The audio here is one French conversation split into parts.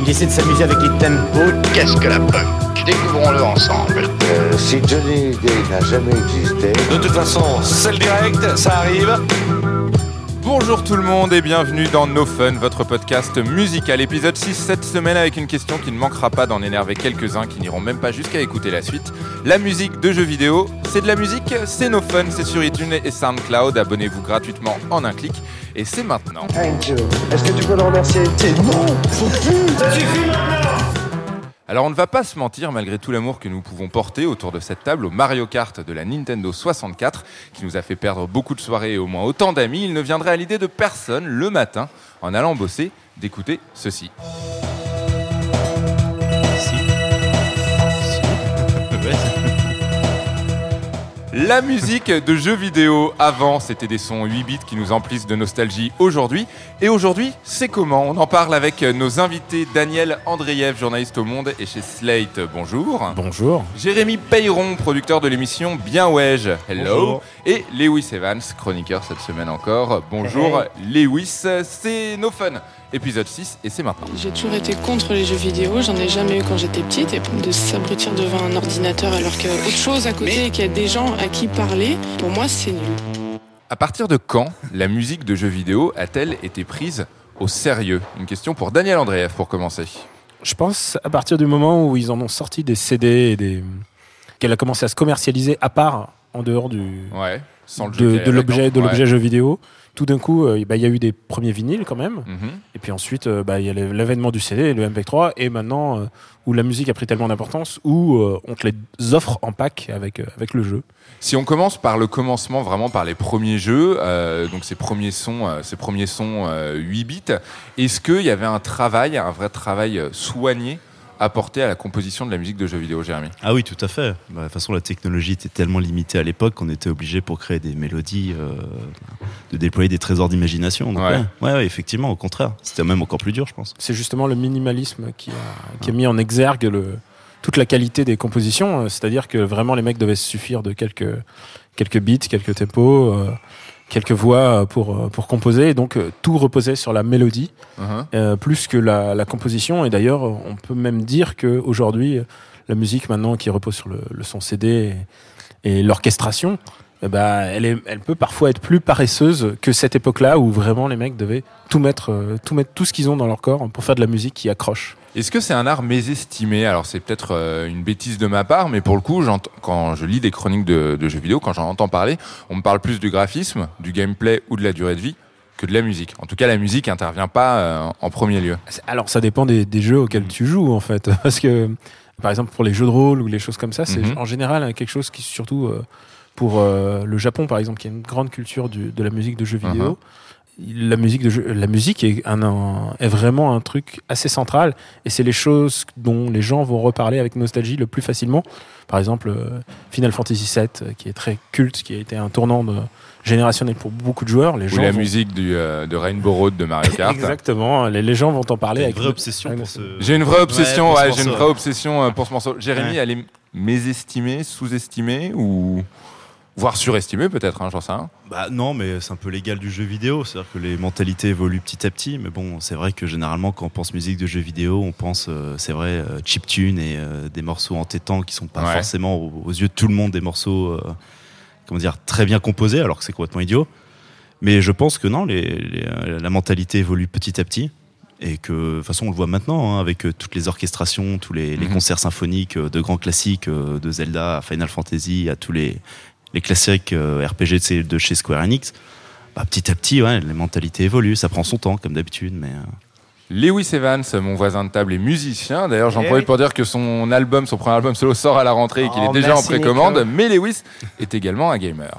Il essaie de s'amuser avec les tempos. Qu'est-ce que la punk? Découvrons-le ensemble. Euh, si Johnny Day n'a jamais existé, De toute façon, c'est le direct, ça arrive. Bonjour tout le monde et bienvenue dans No Fun, votre podcast musical. Épisode 6 cette semaine avec une question qui ne manquera pas d'en énerver quelques-uns qui n'iront même pas jusqu'à écouter la suite. La musique de jeux vidéo, c'est de la musique, c'est No Fun, c'est sur iTunes et SoundCloud. Abonnez-vous gratuitement en un clic et c'est maintenant. Angel, est-ce que tu peux le remercier? Alors on ne va pas se mentir, malgré tout l'amour que nous pouvons porter autour de cette table au Mario Kart de la Nintendo 64, qui nous a fait perdre beaucoup de soirées et au moins autant d'amis, il ne viendrait à l'idée de personne le matin, en allant bosser, d'écouter ceci. La musique de jeux vidéo avant, c'était des sons 8 bits qui nous emplissent de nostalgie aujourd'hui. Et aujourd'hui, c'est comment? On en parle avec nos invités Daniel Andreev, journaliste au Monde et chez Slate. Bonjour. Bonjour. Jérémy Peyron, producteur de l'émission Bien Weige. Hello. Bonjour. Et Lewis Evans, chroniqueur cette semaine encore. Bonjour Lewis, c'est No Fun, épisode 6 et c'est maintenant. J'ai toujours été contre les jeux vidéo, j'en ai jamais eu quand j'étais petite, et de s'abrutir devant un ordinateur alors qu'il y a autre chose à côté et qu'il y a des gens à qui parler, pour moi c'est nul. À partir de quand la musique de jeux vidéo a-t-elle été prise au sérieux? Une question pour Daniel Andreev pour commencer. Je pense à partir du moment où ils en ont sorti des CD et des... qu'elle a commencé à se commercialiser à part, en dehors du, Ouais, sans le jeu de, l'objet de l'objet jeu vidéo. Tout d'un coup, euh, bah, il y a eu des premiers vinyles quand même. Mhm. Et puis ensuite, euh, bah, il y a l'avènement du CD le MP3. Et maintenant, euh, où la musique a pris tellement d'importance, où on te les offre en pack avec, avec le jeu. Si on commence par le commencement, vraiment par les premiers jeux, donc ces premiers sons, ces premiers sons euh, 8 bits, est-ce qu'il y avait un travail, un vrai travail soigné apporté à la composition de la musique de jeux vidéo, Jérémy Ah oui, tout à fait. Bah, de toute façon, la technologie était tellement limitée à l'époque qu'on était obligé pour créer des mélodies euh, de déployer des trésors d'imagination. Ouais. Ouais. Ouais, ouais, effectivement, au contraire. C'était même encore plus dur, je pense. C'est justement le minimalisme qui a, qui a mis en exergue le, toute la qualité des compositions. euh, C'est-à-dire que vraiment les mecs devaient se suffire de quelques, quelques beats, quelques tempos, euh, quelques voix euh, pour, euh, pour composer. Et donc euh, tout reposait sur la mélodie euh, plus que la, la composition. Et d'ailleurs, on peut même dire qu'aujourd'hui, la musique maintenant qui repose sur le, le son CD et, et l'orchestration, eh ben, elle, est, elle peut parfois être plus paresseuse que cette époque-là où vraiment les mecs devaient tout mettre, euh, tout mettre tout ce qu'ils ont dans leur corps pour faire de la musique qui accroche. Est-ce que c'est un art mésestimé? Alors c'est peut-être euh, une bêtise de ma part, mais pour le coup, quand je lis des chroniques de, de jeux vidéo, quand j'en entends parler, on me parle plus du graphisme, du gameplay ou de la durée de vie que de la musique. En tout cas, la musique intervient pas euh, en premier lieu. Alors ça dépend des, des jeux auxquels tu joues en fait, parce que par exemple pour les jeux de rôle ou les choses comme ça, c'est Mhm. en général quelque chose qui surtout euh, pour euh, le Japon par exemple, qui a une grande culture du- de la musique de jeux vidéo. La musique, de jeu, la musique est, un, un- est vraiment un truc assez central et c'est les choses dont les gens vont reparler avec nostalgie le plus facilement. Par exemple, euh, Final Fantasy VII, euh, qui est très culte, qui a été un tournant de, générationnel pour beaucoup de joueurs. Les Ou gens la vont- musique du, euh, de Rainbow Road de Mario Kart. Exactement, les, les gens vont en parler avec une vraie obsession pour ce. J'ai une vraie obsession, pour ce ouais, j'ai une morceau, vraie obsession pour ce morceau. Jérémy, Ouais. elle est mésestimée, sous-estimée ou voire surestimée peut-être, hein, j'en sais rien. Bah non, mais c'est un peu l'égal du jeu vidéo. C'est-à-dire que les mentalités évoluent petit à petit. Mais bon, c'est vrai que généralement, quand on pense musique de jeu vidéo, on pense, euh, c'est vrai, euh, chiptune et euh, des morceaux entêtants qui sont pas Ouais. forcément aux, aux yeux de tout le monde des morceaux, euh, comment dire, très bien composés, alors que c'est complètement idiot. Mais je pense que non, les, les, la mentalité évolue petit à petit. Et que, de toute façon, on le voit maintenant, hein, avec toutes les orchestrations, tous les, les Mhm. concerts symphoniques de grands classiques, de Zelda à Final Fantasy, à tous les, les classiques euh, RPG de, chez Square Enix. Bah, petit à petit, ouais, les mentalités évoluent. Ça prend son temps, comme d'habitude. Mais euh, Lewis Evans, mon voisin de table, est musicien. D'ailleurs, j'en Eh profite oui. pour dire que son album, son premier album solo sort à la rentrée et qu'il Oh, est déjà merci, en précommande. Nico. Mais Lewis est également un gamer.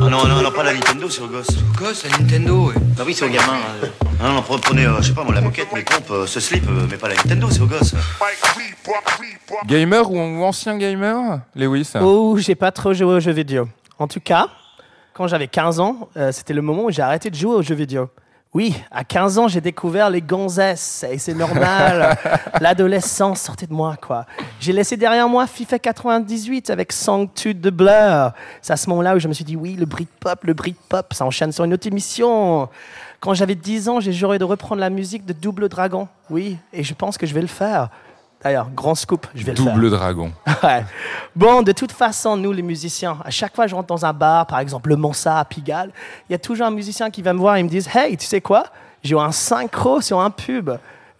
Ah non, non, non, pas la Nintendo, c'est au gosse. Gosse, la Nintendo, ouais. Bah oui, c'est au gamin. euh. Ah non, pre- prenez, euh, je sais pas, moi, la moquette, mes pompes, euh, ce slip, euh, mais pas la Nintendo, c'est au gosse. Gamer ou, ou ancien gamer, Lewis Oh, j'ai pas trop joué aux jeux vidéo. En tout cas, quand j'avais 15 ans, euh, c'était le moment où j'ai arrêté de jouer aux jeux vidéo. Oui, à 15 ans, j'ai découvert les gonzesses et c'est normal. L'adolescence sortait de moi, quoi. J'ai laissé derrière moi FIFA 98 avec Sanctude de Blur. C'est à ce moment-là où je me suis dit, oui, le Britpop, le Britpop, ça enchaîne sur une autre émission. Quand j'avais 10 ans, j'ai juré de reprendre la musique de Double Dragon. Oui, et je pense que je vais le faire. D'ailleurs, grand scoop, je vais le faire. Double dragon. Ouais. Bon, de toute façon, nous les musiciens, à chaque fois que je rentre dans un bar, par exemple le Mansa à Pigalle, il y a toujours un musicien qui va me voir et me dit Hey, tu sais quoi? J'ai eu un synchro sur un pub.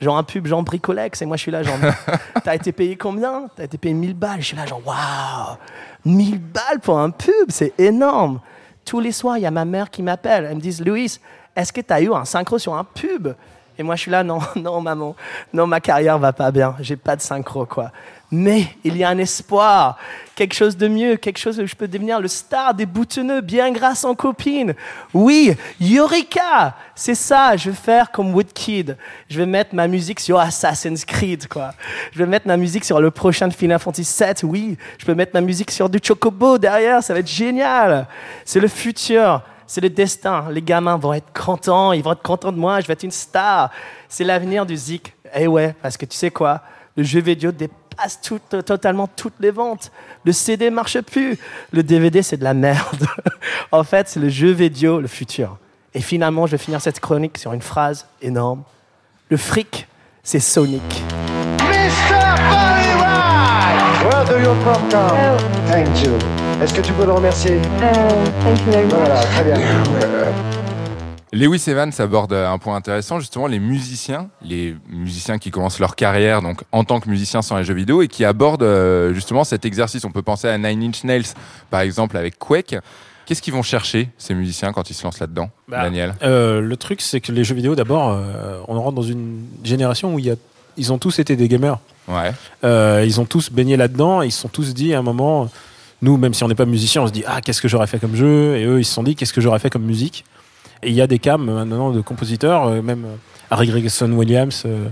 Genre un pub, genre Bricolex, et moi je suis là, genre, t'as été payé combien? T'as été payé 1000 balles. Je suis là, genre, waouh 1000 balles pour un pub, c'est énorme. Tous les soirs, il y a ma mère qui m'appelle. Elle me dit Louis, est-ce que t'as eu un synchro sur un pub? Et moi, je suis là, non, non, maman, non, ma carrière va pas bien, j'ai pas de synchro, quoi. Mais il y a un espoir, quelque chose de mieux, quelque chose où je peux devenir le star des boutonneux, bien grâce en copine. Oui, Eureka, c'est ça, je vais faire comme Woodkid. Je vais mettre ma musique sur Assassin's Creed, quoi. Je vais mettre ma musique sur le prochain Final Fantasy VII, oui. Je peux mettre ma musique sur du Chocobo derrière, ça va être génial. C'est le futur c'est le destin. Les gamins vont être contents, ils vont être contents de moi, je vais être une star. C'est l'avenir du Zik. Eh ouais, parce que tu sais quoi? Le jeu vidéo dépasse tout, totalement toutes les ventes. Le CD marche plus. Le DVD, c'est de la merde. en fait, c'est le jeu vidéo, le futur. Et finalement, je vais finir cette chronique sur une phrase énorme. Le fric, c'est Sonic. Where do you from, Carl? Thank you. Est-ce que tu peux le remercier thank you very much. Voilà, très bien. Lewis Evans aborde un point intéressant, justement les musiciens, les musiciens qui commencent leur carrière donc en tant que musiciens sans les jeux vidéo et qui abordent euh, justement cet exercice. On peut penser à Nine Inch Nails par exemple avec Quake. Qu'est-ce qu'ils vont chercher ces musiciens quand ils se lancent là-dedans, Bah, Daniel? Euh, le truc, c'est que les jeux vidéo, d'abord, euh, on rentre dans une génération où il y a, ils ont tous été des gamers. Ouais. Euh, ils ont tous baigné là-dedans et ils se sont tous dit à un moment, nous, même si on n'est pas musicien, on se dit ah qu'est-ce que j'aurais fait comme jeu? Et eux ils se sont dit qu'est-ce que j'aurais fait comme musique? Et il y a des cas maintenant de compositeurs, euh, même euh, Harry Gregson Williams, euh,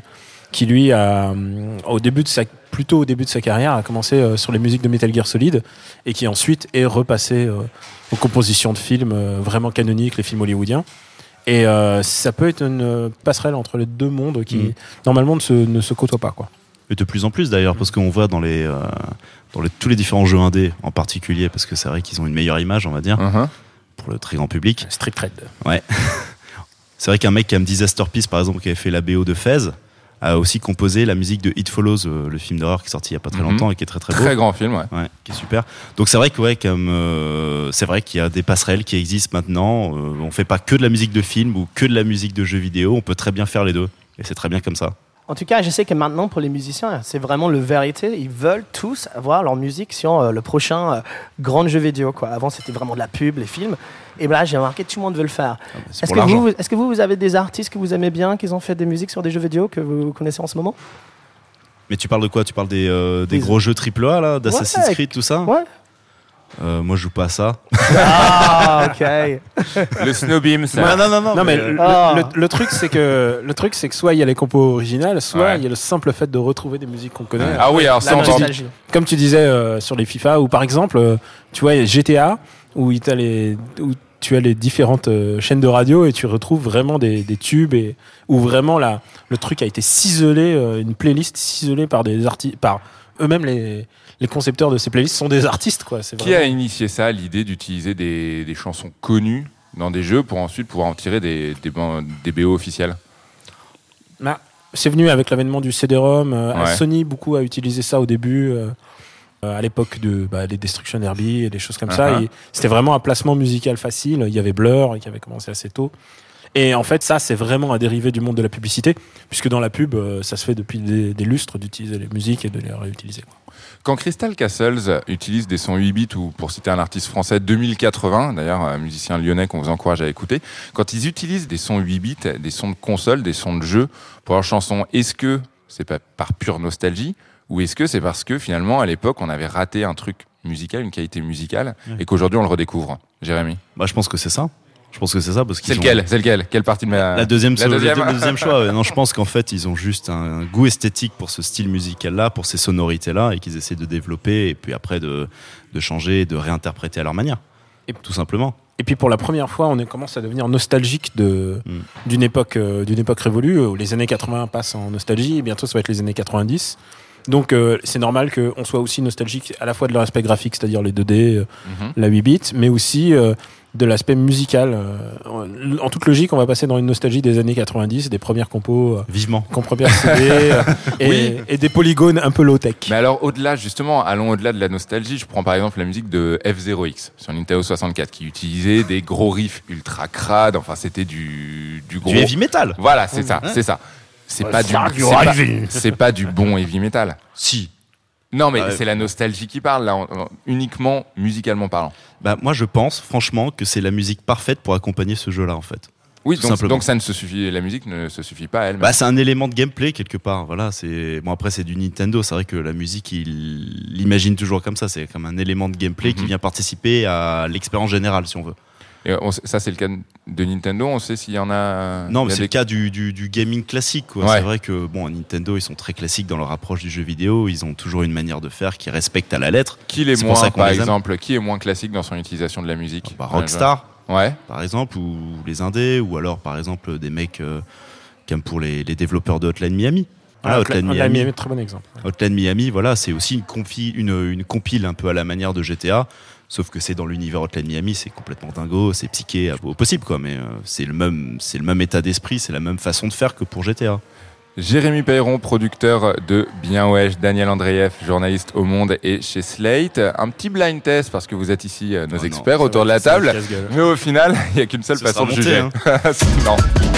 qui lui a euh, au début de sa plutôt au début de sa carrière a commencé euh, sur les musiques de Metal Gear Solid et qui ensuite est repassé euh, aux compositions de films euh, vraiment canoniques, les films hollywoodiens. Et euh, ça peut être une euh, passerelle entre les deux mondes qui Mhm. normalement ne se, ne se côtoient pas quoi. Et de plus en plus d'ailleurs, parce qu'on voit dans les, euh, dans les, tous les différents jeux indés en particulier, parce que c'est vrai qu'ils ont une meilleure image, on va dire, Mhm. pour le très grand public. Street Cred. C'est vrai qu'un mec comme Disaster Peace, par exemple, qui avait fait la BO de Fez, a aussi composé la musique de It Follows, euh, le film d'horreur qui est sorti il y a pas très Mhm. longtemps et qui est très très beau. Très grand film, ouais. Ouais, qui est super. Donc c'est vrai que ouais, comme euh, c'est vrai qu'il y a des passerelles qui existent maintenant. Euh, on fait pas que de la musique de film ou que de la musique de jeux vidéo. On peut très bien faire les deux. Et c'est très bien comme ça. En tout cas, je sais que maintenant, pour les musiciens, c'est vraiment le vérité. Ils veulent tous avoir leur musique sur euh, le prochain euh, grand jeu vidéo. Quoi. Avant, c'était vraiment de la pub, les films. Et là, j'ai remarqué que tout le monde veut le faire. C'est Est-ce que, vous, est-ce que vous, vous avez des artistes que vous aimez bien, qui ont fait des musiques sur des jeux vidéo que vous connaissez en ce moment? Mais tu parles de quoi? Tu parles des, euh, des Des- gros jeux AAA là, d'Assassin's Ouais. Creed, tout ça? Ouais. Euh, Moi, je joue pas à ça. Ah, ok. Le Snowbeam, ça. non, non, non. Non mais mais, le, Ah. le- le truc c'est que le truc c'est que soit il y a les compos originales, soit Ouais. il y a le simple fait de retrouver des musiques qu'on connaît. Ah oui, alors ça. Comme tu disais euh, sur les FIFA ou par exemple, euh, tu vois GTA où il les où tu as les différentes euh, chaînes de radio et tu retrouves vraiment des, des tubes et où vraiment la le truc a été ciselé, euh, une playlist ciselée par des artistes, par eux-mêmes les les concepteurs de ces playlists sont des artistes quoi. Qui a initié ça, l'idée d'utiliser des, des chansons connues dans des jeux pour ensuite pouvoir en tirer des, des, BO officiels? Bah, c'est venu avec l'avènement du CD-ROM. euh, Ouais. Sony beaucoup a utilisé ça au début, euh, euh, à l'époque de bah, des Destruction Derby et des choses comme ça. Uh-huh. C'était vraiment un placement musical facile. Il y avait Blur qui avait commencé assez tôt. Et en fait, ça, c'est vraiment un dérivé du monde de la publicité, puisque dans la pub, euh, ça se fait depuis des, des lustres d'utiliser les musiques et de les réutiliser. quoi. Quand Crystal Castles utilise des sons 8 bits ou pour citer un artiste français 2080, d'ailleurs un musicien lyonnais qu'on vous encourage à écouter, quand ils utilisent des sons 8 bits, des sons de console, des sons de jeu pour leurs chansons, est-ce que c'est pas par pure nostalgie ou est-ce que c'est parce que finalement à l'époque on avait raté un truc musical, une qualité musicale et qu'aujourd'hui on le redécouvre? Jérémy? Bah, je pense que c'est ça. Je pense que c'est ça parce qu'ils C'est ont- lequel C'est lequel Quelle partie de ma La deuxième, La deuxième. le deuxième choix. Non, je pense qu'en fait, ils ont juste un goût esthétique pour ce style musical-là, pour ces sonorités-là, et qu'ils essaient de développer, et puis après de, de changer, et de réinterpréter à leur manière. Et- tout simplement. Et puis pour la première fois, on commence à devenir nostalgique de Mm. d'une époque euh, d'une époque révolue. où Les années 80 passent en nostalgie. Et bientôt, ça va être les années 90. Donc euh, c'est normal qu'on soit aussi nostalgique à la fois de leur aspect graphique, c'est-à-dire les 2D, euh, Mhm. la 8 bits, mais aussi de l'aspect musical. Euh, en toute logique, on va passer dans une nostalgie des années 90, des premières compos, euh, Vivement. qu'on première CD, euh, et, Oui. et des polygones un peu low-tech. Mais alors, au-delà, justement, allons au-delà de la nostalgie. Je prends par exemple la musique de F0X sur Nintendo 64 qui utilisait des gros riffs ultra crades. Enfin, c'était du, du gros. Du heavy metal. Voilà, c'est ça, c'est ça. C'est pas du, c'est pas, c'est pas du bon heavy metal. Si. Non, mais c'est la nostalgie qui parle, là, en- en- uniquement musicalement parlant. Bah, moi, je pense, franchement, que c'est la musique parfaite pour accompagner ce jeu-là, en fait. Oui, donc, ça ne se suffit, la musique ne se suffit pas à elle. Bah, c'est un élément de gameplay quelque part. Voilà, c'est bon après c'est du Nintendo. C'est vrai que la musique, il l'imagine toujours comme ça. C'est comme un élément de gameplay qui Mhm. vient participer à l'expérience générale, si on veut. Et on sait- ça, c'est le cas de Nintendo. On sait s'il y en a. Non, il y mais c'est des- le cas du, du, du gaming classique. Ouais. C'est vrai que bon, Nintendo, ils sont très classiques dans leur approche du jeu vidéo. Ils ont toujours une manière de faire qui respecte à la lettre. Qui est c'est pour moins, ça qu'on par exemple, qui est moins classique dans son utilisation de la musique Bah, Rockstar, Ouais. par exemple, ou les indés, ou alors par exemple des mecs euh, comme pour les, les développeurs de Hotline Miami. Voilà, Ah, Hotline Miami. très bon exemple. Hotline Miami, voilà, c'est aussi une, confi- une, une compile un peu à la manière de GTA, sauf que c'est dans l'univers Hotline Miami, c'est complètement dingo, c'est psyché possible, quoi, mais euh, c'est le même, c'est le même état d'esprit, c'est la même façon de faire que pour GTA. Jérémy Peyron, producteur de Bien Wesh, Daniel Andreev, journaliste au Monde et chez Slate. Un petit blind test parce que vous êtes ici euh, nos Oh experts autour de la table. Mais au final, il n'y a qu'une seule façon de juger. non.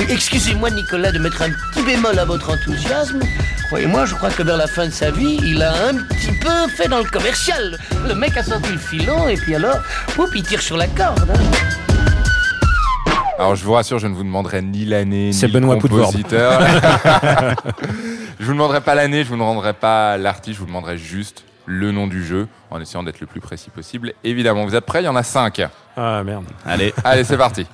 Excusez-moi Nicolas de mettre un petit bémol à votre enthousiasme. Croyez-moi, je crois que vers la fin de sa vie, il a un petit peu fait dans le commercial. Le mec a sorti le filon et puis alors, oups, il tire sur la corde. hein. Alors je vous rassure, je ne vous demanderai ni l'année, ni le Benoît Poulvord. compositeur. je vous demanderai pas l'année, je vous demanderai pas l'artiste, je vous demanderai juste le nom du jeu, en essayant d'être le plus précis possible. Évidemment, vous êtes prêts? Il y en a cinq. Ah merde. Allez, Allez, c'est parti.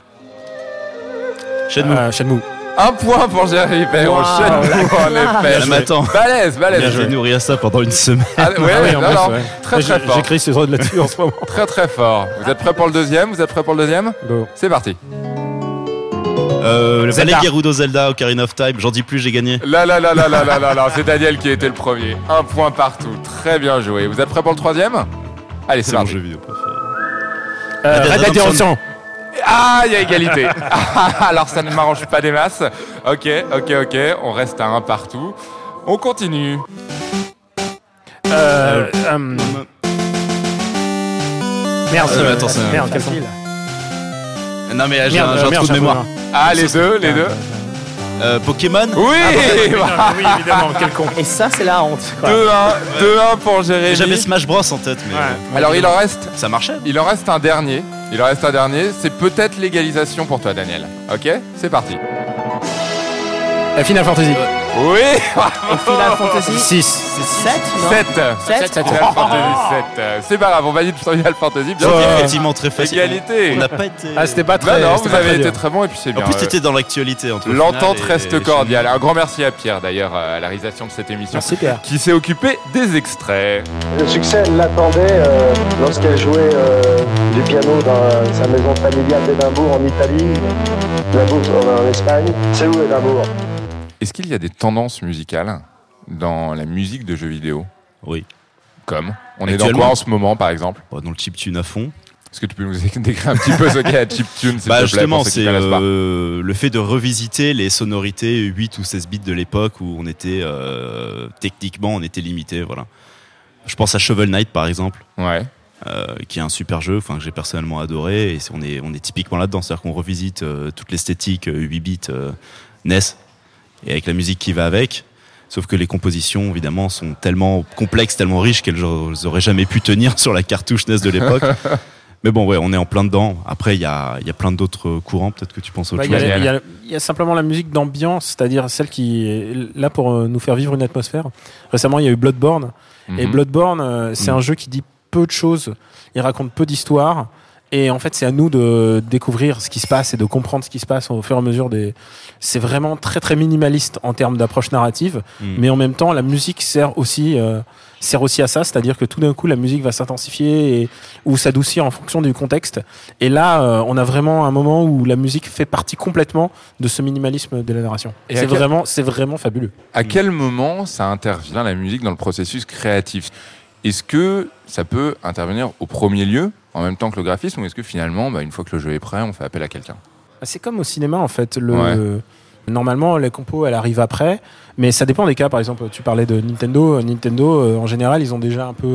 Shenmue. Ah, Shenmue. Un point pour Jérémy Peyron. Wow, Shenmue, en effet. Ah, mais attends. Balèze, balèze. J'ai nourri à ça pendant une semaine. Ah, ouais, Ah oui, en non, plus, non, ouais. très très fort. J'écris ces droits là-dessus en ce moment. Très très fort. Vous êtes prêts pour le deuxième? Vous êtes prêts pour le deuxième? Go. C'est parti. Euh, le Zelda. Valet Gerudo Zelda Ocarina of Time, j'en dis plus, j'ai gagné. Là là là là là là là là, c'est Daniel qui était le premier. Un point partout. Très bien joué. Vous êtes prêts pour le troisième? Allez, c'est C'est mon parti. jeu vidéo préféré. Euh, Red Dead Redemption. Ah, il y a égalité. Alors ça ne m'arrange pas des masses. Ok, ok, ok. On reste à un partout. On continue. Euh, euh, Merde, Euh, attends, c'est- merde, quel. Non mais j'ai un, j'ai un merde, trou de mémoire. Ah, les deux, les deux. Euh, Pokémon Oui non, mais oui, évidemment, quel con. Et ça, c'est la honte. quoi. 2-1 2-1 pour Jérémy. J'avais Smash Bros en tête, mais Ouais. euh, Alors il en reste ça marchait. Il en reste un dernier. Il en reste un dernier. C'est peut-être l'égalisation pour toi, Daniel. Ok? C'est parti. Euh, Final Fantasy. Oui Et Final Fantasy 6. 7 non 7 Sept Final Fantasy 7. C'est pas grave, on valide Final Fantasy. Bien C'était sûr. effectivement très facile. Égalité. On n'a pas été. Ah, c'était pas Non, très. non, c'était vous avez été très bon et puis c'est bien. En plus, Euh, t'étais dans l'actualité L'entente reste cordiale. Un grand merci à Pierre d'ailleurs euh, à la réalisation de cette émission Merci Pierre. qui s'est occupé des extraits. Le succès, elle l'attendait euh, lorsqu'elle jouait euh, du piano dans sa maison familiale d'Édimbourg en Italie, Édimbourg en Espagne. C'est où Édimbourg? Est-ce qu'il y a des tendances musicales dans la musique de jeux vidéo Oui. Comme On est dans quoi en ce moment par exemple Bon, dans le chiptune à fond. Est-ce que tu peux nous décrire un petit peu ce qu'est la chiptune Bah justement, c'est euh, le fait de revisiter les sonorités 8 ou 16 bits de l'époque où on était euh, techniquement on était limité. Voilà. Je pense à Shovel Knight par exemple. Ouais. euh, qui est un super jeu, enfin que j'ai personnellement adoré, et on est on est typiquement là-dedans, c'est-à-dire qu'on revisite euh, toute l'esthétique euh, 8 bits NES et avec la musique qui va avec. Sauf que les compositions, évidemment, sont tellement complexes, tellement riches qu'elles auraient jamais pu tenir sur la cartouche NES de l'époque. Mais bon, ouais, on est en plein dedans. Après, il y a, il y a plein d'autres courants. Peut-être que tu penses à autre Bah, Il y, chose. a- il y a- il y a simplement la musique d'ambiance, c'est-à-dire celle qui est là pour euh, nous faire vivre une atmosphère. Récemment, il y a eu Bloodborne. Et Mhm. Bloodborne, euh, c'est Mhm. un jeu qui dit peu de choses, il raconte peu d'histoires. Et en fait, c'est à nous de découvrir ce qui se passe et de comprendre ce qui se passe au fur et à mesure des. C'est vraiment très très minimaliste en termes d'approche narrative, Mm. mais en même temps, la musique sert aussi euh, sert aussi à ça, c'est-à-dire que tout d'un coup, la musique va s'intensifier et ou s'adoucir en fonction du contexte. Et là, euh, on a vraiment un moment où la musique fait partie complètement de ce minimalisme de la narration. Et C'est quel- vraiment c'est vraiment fabuleux. À quel moment ça intervient la musique dans le processus créatif? Est-ce que ça peut intervenir au premier lieu, en même temps que le graphisme, ou est-ce que finalement, bah, une fois que le jeu est prêt, on fait appel à quelqu'un? C'est comme au cinéma en fait. Le... Ouais. Normalement, la compo elle arrive après, mais ça dépend des cas. Par exemple, tu parlais de Nintendo. Nintendo, euh, en général, ils ont déjà un peu.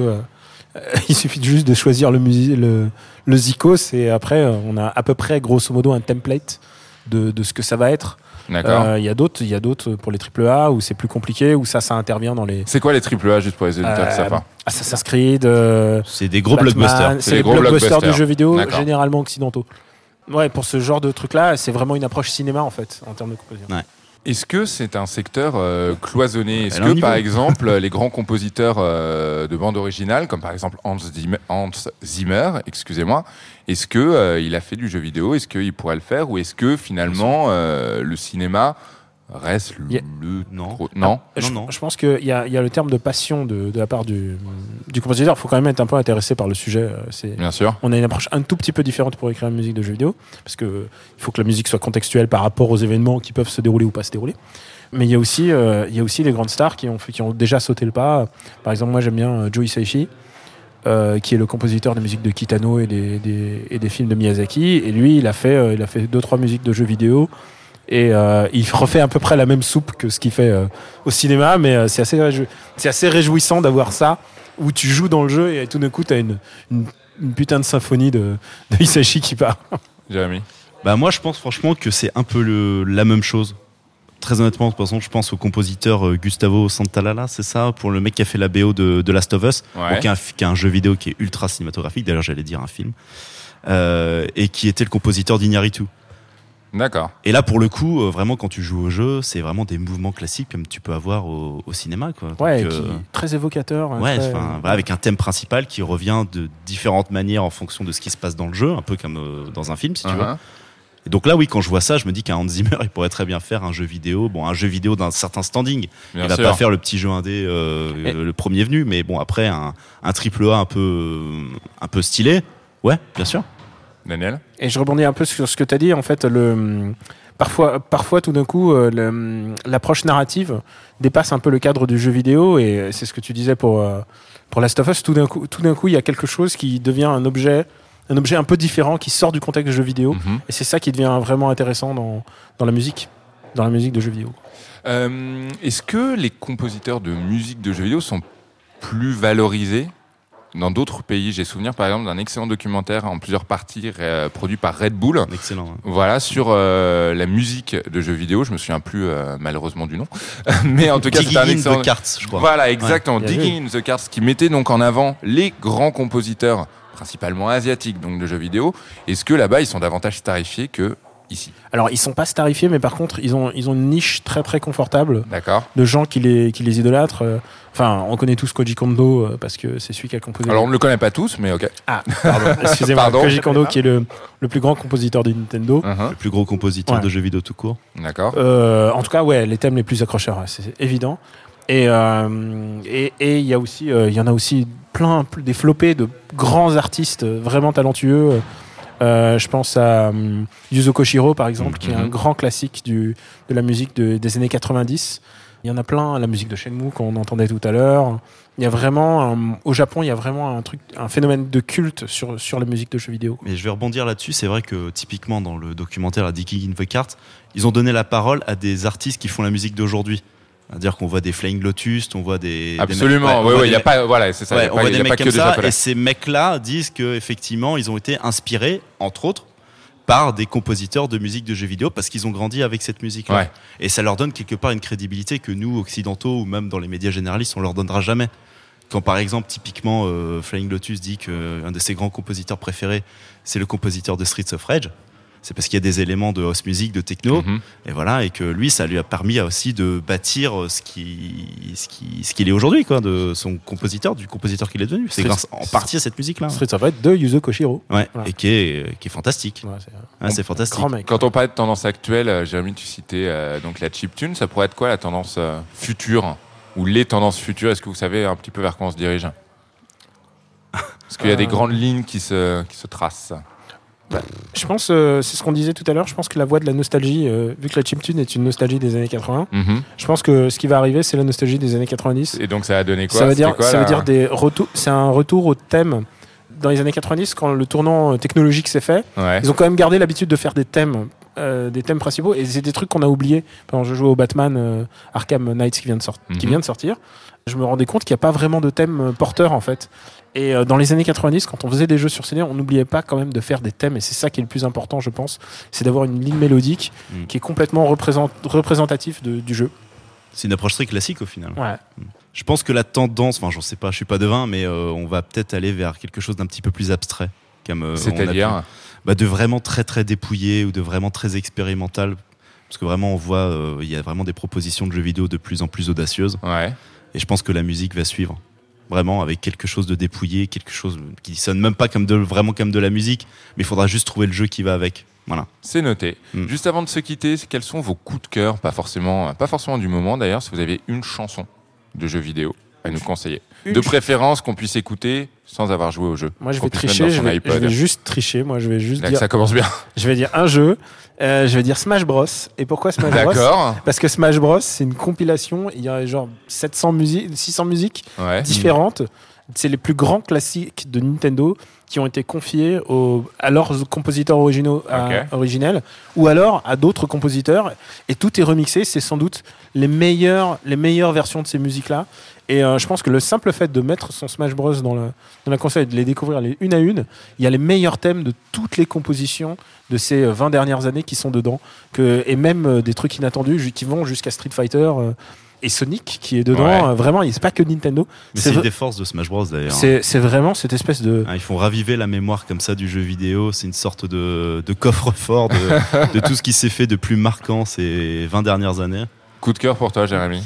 euh, il suffit juste de choisir le, le, le Zikos et après, euh, on a à peu près, grosso modo, un template de, de ce que ça va être. D'accord. Euh, Il y a d'autres, il y a d'autres pour les AAA où c'est plus compliqué, où ça, ça intervient dans les. C'est quoi les AAA, juste pour les auditeurs qui Euh, savent pas Assassin's Creed. euh, C'est des gros Batman, blockbusters. C'est les gros blockbusters de jeux vidéo, D'accord. généralement occidentaux. Ouais, pour ce genre de truc-là, c'est vraiment une approche cinéma en fait, en termes de composition. Est-ce que c'est un secteur euh, cloisonné? Est-ce que, par exemple, les grands compositeurs euh, de bande originale, comme par exemple Hans Zimmer, Hans Zimmer excusez-moi, est-ce que euh, il a fait du jeu vidéo? Est-ce qu'il pourrait le faire? Ou est-ce que finalement euh, le cinéma reste le, Non. trop- non Je, Non, non. je pense qu'il y a, il y a le terme de passion de, de la part du, du compositeur. Il faut quand même être un peu intéressé par le sujet. euh, C'est, Bien sûr. on a une approche un tout petit peu différente pour écrire une musique de jeu vidéo, parce que euh, il faut que la musique soit contextuelle par rapport aux événements qui peuvent se dérouler ou pas se dérouler. Mais il y a aussi, euh, il y a aussi les grandes stars qui ont, fait, qui ont déjà sauté le pas. Par exemple, moi j'aime bien Joe Hisaishi, euh, qui est le compositeur des musiques de Kitano et des, des- et des films de Miyazaki. Et lui, il a fait, euh, il a fait deux trois musiques de jeux vidéo. Et euh, il refait à peu près la même soupe que ce qu'il fait euh, au cinéma, mais euh, c'est assez, réjou- c'est assez réjouissant d'avoir ça, où tu joues dans le jeu et tout d'un coup, tu as une, une, une putain de symphonie de, de Hisashi qui part. Jérémy. Bah moi je pense franchement que c'est un peu le, la même chose. Très honnêtement, de toute façon, je pense au compositeur Gustavo Santaolalla, c'est ça, pour le mec qui a fait la BO de, de Last of Us, Ouais. donc qui, a un, qui a un jeu vidéo qui est ultra cinématographique. D'ailleurs, j'allais dire un film, euh, et qui était le compositeur d'Iñárritu. D'accord. Et là, pour le coup, euh, vraiment, quand tu joues au jeu, c'est vraiment des mouvements classiques comme tu peux avoir au, au cinéma, quoi. Donc, Ouais, euh, très évocateur. Ouais, très- voilà, avec un thème principal qui revient de différentes manières en fonction de ce qui se passe dans le jeu, un peu comme euh, dans un film, si tu veux. Uh-huh. Et donc là, oui, quand je vois ça, je me dis qu'un Hans Zimmer, il pourrait très bien faire un jeu vidéo, bon, un jeu vidéo d'un certain standing. Bien il va sûr. pas faire le petit jeu indé, euh, Et- le premier venu, mais bon, après un, un triple A un peu, un peu stylé, ouais, bien sûr. Daniel Et je rebondis un peu sur ce que tu as dit. En fait, le, parfois, parfois tout d'un coup, euh, l'approche narrative dépasse un peu le cadre du jeu vidéo. Et c'est ce que tu disais pour, euh, pour Last of Us. Tout d'un coup, tout d'un coup, il y a quelque chose qui devient un objet, un objet un peu différent, qui sort du contexte du jeu vidéo. Mhm. Et c'est ça qui devient vraiment intéressant dans, dans la musique, dans la musique de jeu vidéo. Euh, Est-ce que les compositeurs de musique de jeux vidéo sont plus valorisés dans d'autres pays J'ai souvenir par exemple d'un excellent documentaire en plusieurs parties euh, produit par Red Bull. Excellent. hein. Voilà, sur euh, la musique de jeux vidéo. Je me souviens plus euh, malheureusement du nom. Mais en tout cas, Digging c'était un in excellent. the Carts, je crois. Voilà, exactement. Digging in the Cards, qui mettait donc en avant les grands compositeurs, principalement asiatiques, donc de jeux vidéo. Est-ce que là-bas, ils sont davantage starifiés que ici Alors, ils sont pas starifiés, mais par contre, ils ont, ils ont une niche très très confortable D'accord. de gens qui les, qui les idolâtrent. Euh, Enfin, on connaît tous Koji Kondo euh, parce que c'est celui qui a composé. Alors, on ne le connaît pas tous, mais ok. Ah, pardon. Excusez-moi. Pardon. Koji Kondo, qui est le, le plus grand compositeur de Nintendo. Mhm. Le plus gros compositeur Ouais. de jeux vidéo tout court. D'accord. Euh, en tout cas, ouais, les thèmes les plus accrocheurs, c'est évident. Et euh, et et il y a aussi, euh, il y en a aussi plein, des flopés de grands artistes vraiment talentueux. Euh, je pense à um, Yuzo Koshiro, par exemple, qui est un Mhm. grand classique du, de la musique de- des années 90. Il y en a plein, la musique de Shenmue qu'on entendait tout à l'heure. Il y a vraiment, un- au Japon, il y a vraiment un truc, un phénomène de culte sur, sur la musique de jeux vidéo. Mais je vais rebondir là-dessus. C'est vrai que typiquement dans le documentaire à Digging in the Carts, ils ont donné la parole à des artistes qui font la musique d'aujourd'hui. C'est-à-dire qu'on voit des Flying Lotus, on voit des. Absolument. Oui, oui, il des y a pas, voilà, c'est ça. Ouais, on voit des mecs comme ça, et ces mecs-là disent que effectivement, ils ont été inspirés, entre autres, par des compositeurs de musique de jeux vidéo parce qu'ils ont grandi avec cette musique-là. Ouais. Et ça leur donne quelque part une crédibilité que nous, occidentaux ou même dans les médias généralistes, on leur donnera jamais. Quand par exemple, typiquement, euh, Flying Lotus dit qu'un de ses grands compositeurs préférés, c'est le compositeur de Streets of Rage. C'est parce qu'il y a des éléments de house music, de techno, Mhm. et voilà, et que lui, ça lui a permis aussi de bâtir ce qui, ce qui, ce qu'il est aujourd'hui, quoi, de son compositeur, du compositeur qu'il est devenu. C'est grâce en partie à cette musique-là. Street of Rage de Yuzo Koshiro. Ouais, Voilà. et qui est, qui est fantastique. Ouais, c'est Ah, fantastique. grand mec. Quand on parle de tendance actuelle, euh, Jérémy, tu citais euh, donc la chiptune, ça pourrait être quoi la tendance euh, future ou les tendances futures? Est-ce que vous savez un petit peu vers quoi on se dirige? Parce qu'il y a des Euh. grandes lignes qui se, qui se tracent. Je pense, euh, c'est ce qu'on disait tout à l'heure, je pense que la voie de la nostalgie, euh, vu que la chiptune est une nostalgie des années 80, Mhm. je pense que ce qui va arriver, c'est la nostalgie des années 90. Et donc ça a donné quoi? Ça veut dire, quoi, ça la- veut dire des retours. C'est un retour au thème. Dans les années 90, quand le tournant technologique s'est fait, Ouais. ils ont quand même gardé l'habitude de faire des thèmes, euh, des thèmes principaux, et c'est des trucs qu'on a oubliés. Pendant je jouais au Batman euh, Arkham Knights qui vient de, sort- qui Mhm. vient de sortir, je me rendais compte qu'il n'y a pas vraiment de thème porteur en fait. Et euh, dans les années 90, quand on faisait des jeux sur CD, on n'oubliait pas quand même de faire des thèmes, et c'est ça qui est le plus important, je pense, c'est d'avoir une ligne mélodique Mm. qui est complètement représent- représentatif de- du jeu. C'est une approche très classique au final. Ouais. Je pense que la tendance, enfin, j'en sais pas, je suis pas devin, mais euh, on va peut-être aller vers quelque chose d'un petit peu plus abstrait. Comme, euh, C'est-à-dire bah, De vraiment très très dépouillé ou de vraiment très expérimental. Parce que vraiment, on voit, euh, il y a vraiment des propositions de jeux vidéo de plus en plus audacieuses. Ouais. Et je pense que la musique va suivre. Vraiment, avec quelque chose de dépouillé, quelque chose qui sonne même pas comme de, vraiment comme de la musique, mais il faudra juste trouver le jeu qui va avec. Voilà. C'est noté. Mm. Juste avant de se quitter, quels sont vos coups de cœur Pas forcément, pas forcément du moment d'ailleurs, si vous avez une chanson de jeu vidéo à nous conseiller? Une de préférence qu'on puisse écouter sans avoir joué au jeu. Moi, je vais tricher, je vais, iPod. je vais juste tricher. Moi, je vais juste Là que dire, ça commence bien. je vais dire un jeu. Euh, je vais dire Smash Bros. Et pourquoi Smash Bros? D'accord. Parce que Smash Bros, c'est une compilation. Il y a genre 700 musiques, 600 musiques Ouais. différentes. C'est les plus grands classiques de Nintendo qui ont été confiés aux- à leurs compositeurs originaux, à- originels ou alors à d'autres compositeurs. Et tout est remixé. C'est sans doute les meilleures, les meilleures versions de ces musiques-là. Et euh, je pense que le simple fait de mettre son Smash Bros dans, le, dans la console et de les découvrir les, une à une, il y a les meilleurs thèmes de toutes les compositions de ces euh, 20 dernières années qui sont dedans. Que, et même euh, des trucs inattendus qui vont jusqu'à Street Fighter euh, et Sonic qui est dedans. Ouais. Euh, vraiment, c'est pas que Nintendo. Mais C'est une des forces de Smash Bros d'ailleurs. C'est c'est vraiment cette espèce de. Hein, ils font raviver la mémoire comme ça du jeu vidéo. C'est une sorte de, de coffre-fort de, de tout ce qui s'est fait de plus marquant ces 20 dernières années. Coup de cœur pour toi, Jérémy.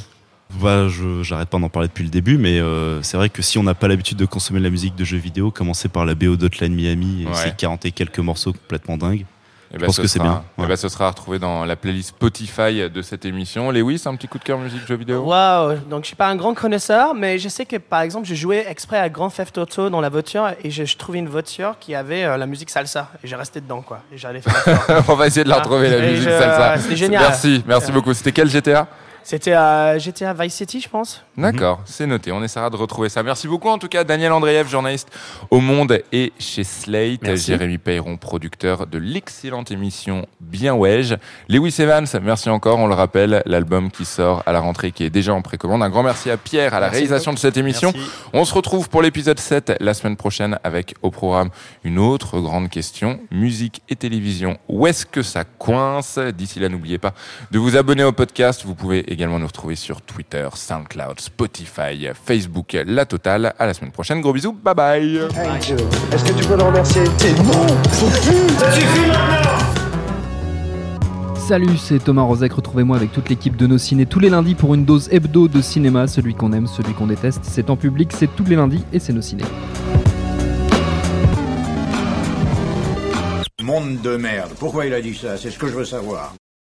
Bah, je j'arrête pas d'en parler depuis le début, mais euh, c'est vrai que si on n'a pas l'habitude de consommer de la musique de jeux vidéo, commencer par la BO d'Hotline Miami et Ouais. ses 40 et quelques morceaux complètement dingues. Eh Je ben, pense ce que c'est sera- bien, eh ouais. ben, ce sera retrouvé dans la playlist Spotify de cette émission. Lewis, un petit coup de cœur musique jeu vidéo? Waouh, donc je suis pas un grand connaisseur, mais je sais que par exemple, j'ai joué exprès à Grand Theft Auto dans la voiture et je, je trouvais une voiture qui avait euh, la musique salsa et j'ai resté dedans quoi. Et j'allais faire la On va essayer de la Ah. retrouver, la Et musique je- salsa. c'était génial. Merci, merci Euh, beaucoup. C'était quel GTA C'était à GTA Vice City, je pense. D'accord, c'est noté. On essaiera de retrouver ça. Merci beaucoup en tout cas, Daniel Andreev, journaliste au Monde et chez Slate. Merci. Jérémy Peyron, producteur de l'excellente émission Bien Wedge. Lewis Evans, merci encore. On le rappelle, l'album qui sort à la rentrée, qui est déjà en précommande. Un grand merci à Pierre à la Merci réalisation de cette émission. Merci. On se retrouve pour l'épisode 7 la semaine prochaine avec au programme une autre grande question. Musique et télévision, où est-ce que ça coince? D'ici là, n'oubliez pas de vous abonner au podcast. Vous pouvez également nous retrouver sur Twitter, SoundCloud, Spotify, Facebook, la totale. À la semaine prochaine. Gros bisous. Bye bye. Hey, Joe, Est-ce que tu peux le remercier? Salut, c'est Thomas Rozek. Retrouvez-moi avec toute l'équipe de nos ciné tous les lundis pour une dose hebdo de cinéma. Celui qu'on aime, celui qu'on déteste. C'est en public, c'est tous les lundis et c'est nos ciné. Monde de merde. Pourquoi il a dit ça? C'est ce que je veux savoir.